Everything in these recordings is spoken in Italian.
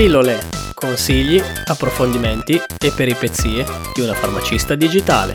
Pillole, consigli, approfondimenti e peripezie di una farmacista digitale.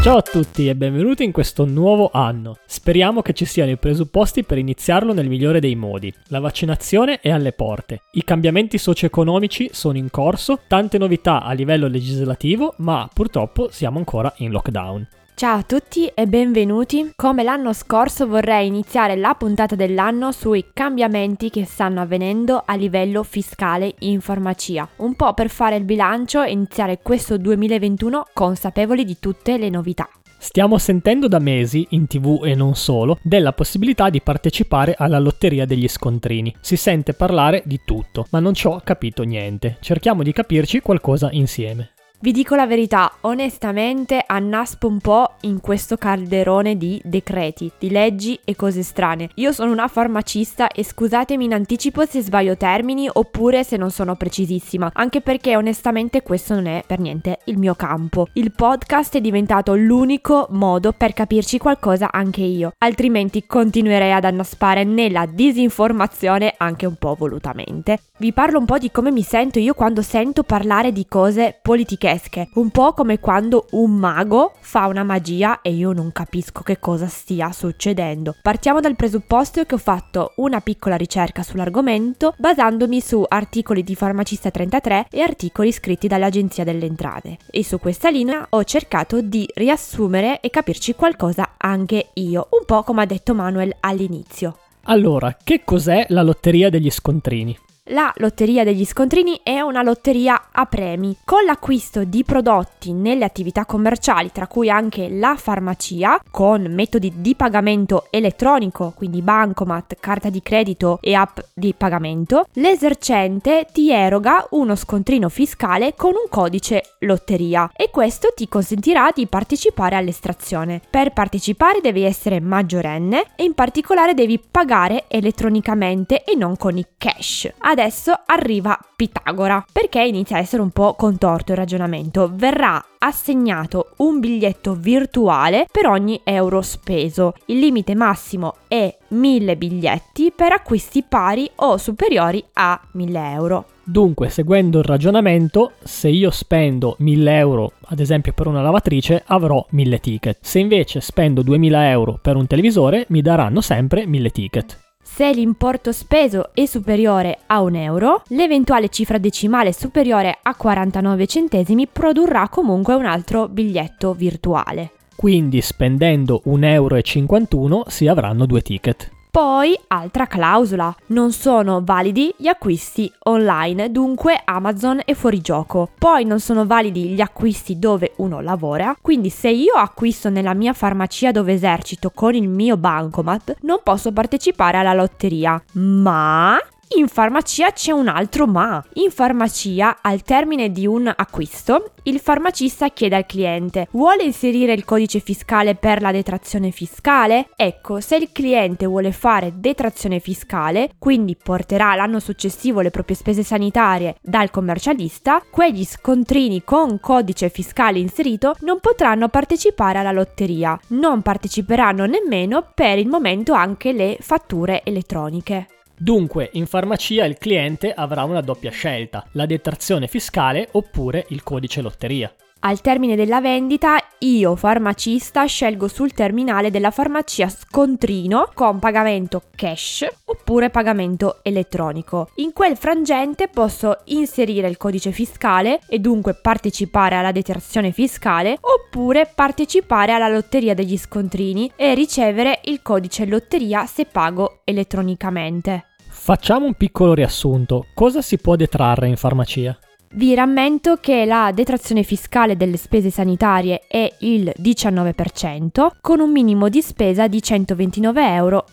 Ciao a tutti e benvenuti in questo nuovo anno. Speriamo che ci siano i presupposti per iniziarlo nel migliore dei modi. La vaccinazione è alle porte, i cambiamenti socio-economici sono in corso, tante novità a livello legislativo, ma purtroppo siamo ancora in lockdown. Ciao a tutti e benvenuti. Come l'anno scorso vorrei iniziare la puntata dell'anno sui cambiamenti che stanno avvenendo a livello fiscale in farmacia, un po' per fare il bilancio e iniziare questo 2021 consapevoli di tutte le novità. Stiamo sentendo da mesi, in tv e non solo, della possibilità di partecipare alla lotteria degli scontrini. Si sente parlare di tutto, ma non ci ho capito niente. Cerchiamo di capirci qualcosa insieme. Vi dico la verità, onestamente annaspo un po' in questo calderone di decreti, di leggi e cose strane. Io sono una farmacista e scusatemi in anticipo se sbaglio termini oppure se non sono precisissima, anche perché onestamente questo non è per niente il mio campo. Il podcast è diventato l'unico modo per capirci qualcosa anche io, altrimenti continuerei ad annaspare nella disinformazione anche un po' volutamente. Vi parlo un po' di come mi sento io quando sento parlare di cose politiche poliziesche, un po' come quando un mago fa una magia e io non capisco che cosa stia succedendo. Partiamo dal presupposto che ho fatto una piccola ricerca sull'argomento basandomi su articoli di Farmacista 33 e articoli scritti dall'Agenzia delle Entrate e su questa linea ho cercato di riassumere e capirci qualcosa anche io, un po' come ha detto Manuel all'inizio. Allora, che cos'è la lotteria degli scontrini? La lotteria degli scontrini è una lotteria a premi. Con l'acquisto di prodotti nelle attività commerciali, tra cui anche la farmacia, con metodi di pagamento elettronico, quindi bancomat, carta di credito e app di pagamento, l'esercente ti eroga uno scontrino fiscale con un codice lotteria e questo ti consentirà di partecipare all'estrazione. Per partecipare devi essere maggiorenne e in particolare devi pagare elettronicamente e non con i cash. Ad adesso arriva Pitagora, perché inizia a essere un po' contorto il ragionamento. Verrà assegnato un biglietto virtuale per ogni euro speso. Il limite massimo è 1000 biglietti per acquisti pari o superiori a 1000 euro. Dunque, seguendo il ragionamento, se io spendo 1000 euro, ad esempio per una lavatrice, avrò 1000 ticket. Se invece spendo 2000 euro per un televisore, mi daranno sempre 1000 ticket. Se l'importo speso è superiore a un euro, l'eventuale cifra decimale superiore a 49 centesimi produrrà comunque un altro biglietto virtuale. Quindi spendendo 1,51 euro si avranno due ticket. Poi, altra clausola, non sono validi gli acquisti online, dunque Amazon è fuori gioco. Poi non sono validi gli acquisti dove uno lavora, quindi se io acquisto nella mia farmacia dove esercito con il mio bancomat, non posso partecipare alla lotteria. Ma in farmacia c'è un altro ma. In farmacia, al termine di un acquisto, il farmacista chiede al cliente: vuole inserire il codice fiscale per la detrazione fiscale? Ecco, se il cliente vuole fare detrazione fiscale, quindi porterà l'anno successivo le proprie spese sanitarie dal commercialista, quegli scontrini con codice fiscale inserito non potranno partecipare alla lotteria. Non parteciperanno nemmeno per il momento anche le fatture elettroniche. Dunque, in farmacia il cliente avrà una doppia scelta, la detrazione fiscale oppure il codice lotteria. Al termine della vendita, io farmacista scelgo sul terminale della farmacia scontrino con pagamento cash oppure pagamento elettronico. In quel frangente posso inserire il codice fiscale e dunque partecipare alla detrazione fiscale oppure partecipare alla lotteria degli scontrini e ricevere il codice lotteria se pago elettronicamente. Facciamo un piccolo riassunto. Cosa si può detrarre in farmacia? Vi rammento che la detrazione fiscale delle spese sanitarie è il 19% con un minimo di spesa di 129,11 euro.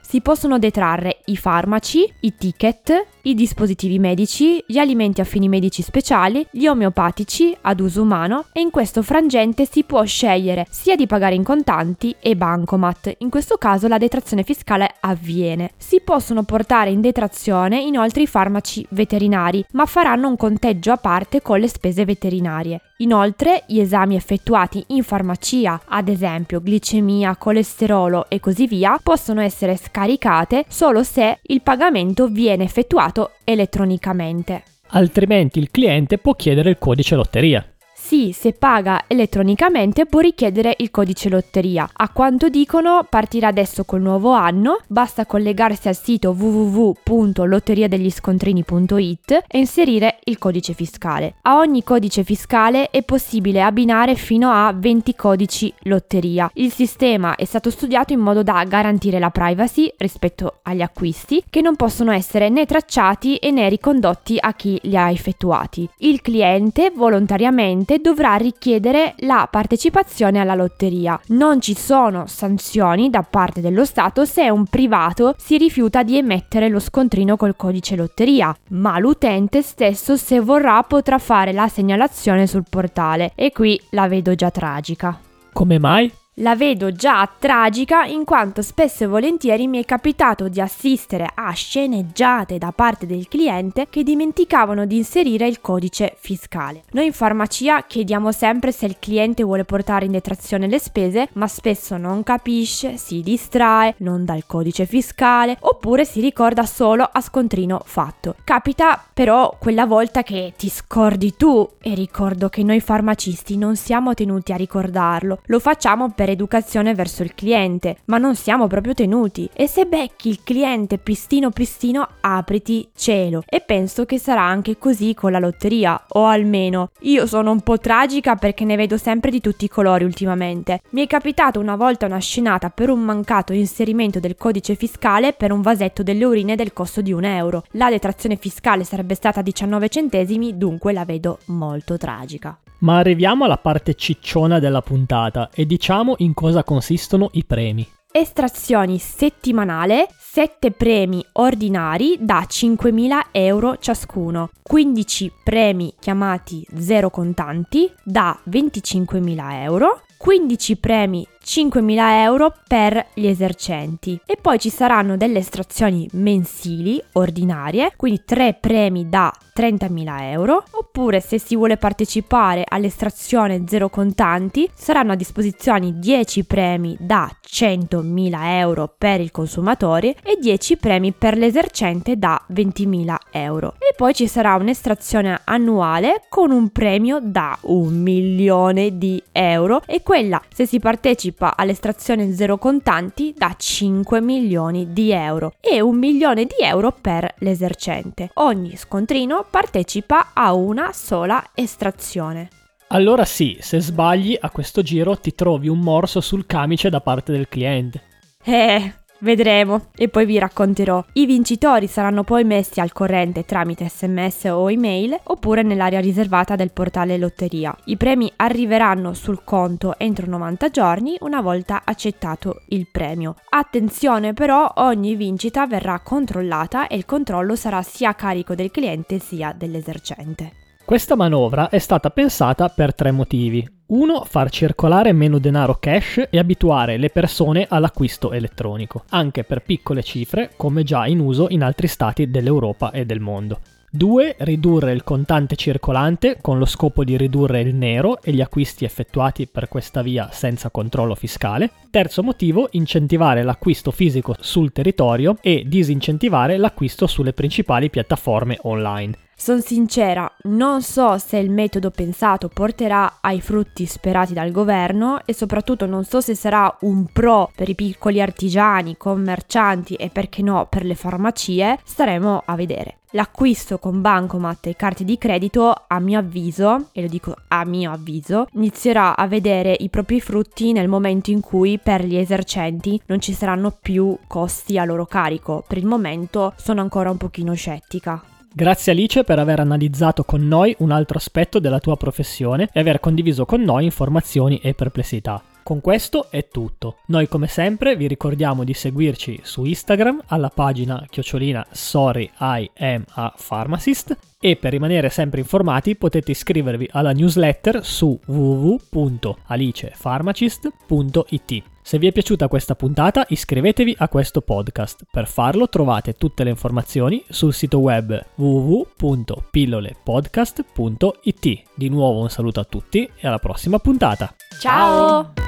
Si possono detrarre i farmaci, i ticket, i dispositivi medici, gli alimenti a fini medici speciali, gli omeopatici ad uso umano e in questo frangente si può scegliere sia di pagare in contanti e bancomat. In questo caso la detrazione fiscale avviene. Si possono portare in detrazione inoltre i farmaci veterinari, ma faranno un controllo conteggio a parte con le spese veterinarie. Inoltre, gli esami effettuati in farmacia, ad esempio glicemia, colesterolo e così via, possono essere scaricate solo se il pagamento viene effettuato elettronicamente. Altrimenti il cliente può chiedere il codice lotteria. Sì, se paga elettronicamente può richiedere il codice lotteria. A quanto dicono partirà adesso col nuovo anno, basta collegarsi al sito www.lotteriadegiscontrini.it e inserire il codice fiscale. A ogni codice fiscale è possibile abbinare fino a 20 codici lotteria. Il sistema è stato studiato in modo da garantire la privacy rispetto agli acquisti che non possono essere né tracciati né ricondotti a chi li ha effettuati. Il cliente volontariamente dovrà richiedere la partecipazione alla lotteria. Non ci sono sanzioni da parte dello Stato se un privato si rifiuta di emettere lo scontrino col codice lotteria, ma l'utente stesso se vorrà potrà fare la segnalazione sul portale e qui la vedo già tragica. Come mai? La vedo già tragica in quanto spesso e volentieri mi è capitato di assistere a sceneggiate da parte del cliente che dimenticavano di inserire il codice fiscale. Noi in farmacia chiediamo sempre se il cliente vuole portare in detrazione le spese, ma spesso non capisce, si distrae, non dà il codice fiscale oppure si ricorda solo a scontrino fatto. Capita però quella volta che ti scordi tu e ricordo che noi farmacisti non siamo tenuti a ricordarlo, lo facciamo per per educazione verso il cliente, ma non siamo proprio tenuti. E se becchi il cliente pristino pristino, apriti cielo. E penso che sarà anche così con la lotteria, o almeno io sono un po' tragica perché ne vedo sempre di tutti i colori ultimamente. Mi è capitato una volta una scenata per un mancato inserimento del codice fiscale per un vasetto delle urine del costo di un euro. La detrazione fiscale sarebbe stata 19 centesimi, dunque la vedo molto tragica. Ma arriviamo alla parte cicciona della puntata e diciamo in cosa consistono i premi. Estrazioni settimanale, 7 premi ordinari da 5.000 euro ciascuno, 15 premi chiamati zero contanti da 25.000 euro, 15 premi 5.000 euro per gli esercenti e poi ci saranno delle estrazioni mensili ordinarie, quindi 3 premi da 30.000 euro, oppure se si vuole partecipare all'estrazione zero contanti saranno a disposizione 10 premi da 100.000 euro per il consumatore e 10 premi per l'esercente da 20.000 euro. E poi ci sarà un'estrazione annuale con un premio da un milione di euro e quella se si partecipa all'estrazione zero contanti da 5 milioni di euro e un milione di euro per l'esercente. Ogni scontrino partecipa a una sola estrazione. Allora sì, se sbagli a questo giro ti trovi un morso sul camice da parte del cliente. Eh, Vedremo e poi vi racconterò. I vincitori saranno poi messi al corrente tramite sms o email oppure nell'area riservata del portale lotteria. I premi arriveranno sul conto entro 90 giorni una volta accettato il premio. Attenzione però, ogni vincita verrà controllata e il controllo sarà sia a carico del cliente sia dell'esercente. Questa manovra è stata pensata per tre motivi. 1. Far circolare meno denaro cash e abituare le persone all'acquisto elettronico, anche per piccole cifre come già in uso in altri stati dell'Europa e del mondo. 2. Ridurre il contante circolante con lo scopo di ridurre il nero e gli acquisti effettuati per questa via senza controllo fiscale. Terzo motivo, incentivare l'acquisto fisico sul territorio e disincentivare l'acquisto sulle principali piattaforme online. Sono sincera, non so se il metodo pensato porterà ai frutti sperati dal governo e soprattutto non so se sarà un pro per i piccoli artigiani, commercianti e perché no per le farmacie, staremo a vedere. L'acquisto con bancomat e carte di credito, a mio avviso, e lo dico a mio avviso, inizierà a vedere i propri frutti nel momento in cui per gli esercenti non ci saranno più costi a loro carico. Per il momento sono ancora un pochino scettica. Grazie Alice per aver analizzato con noi un altro aspetto della tua professione e aver condiviso con noi informazioni e perplessità. Con questo è tutto. Noi come sempre vi ricordiamo di seguirci su Instagram alla pagina chiocciolina sorry I am a pharmacist e per rimanere sempre informati potete iscrivervi alla newsletter su www.alicepharmacist.it. Se vi è piaciuta questa puntata iscrivetevi a questo podcast. Per farlo trovate tutte le informazioni sul sito web www.pillolepodcast.it. Di nuovo un saluto a tutti e alla prossima puntata. Ciao.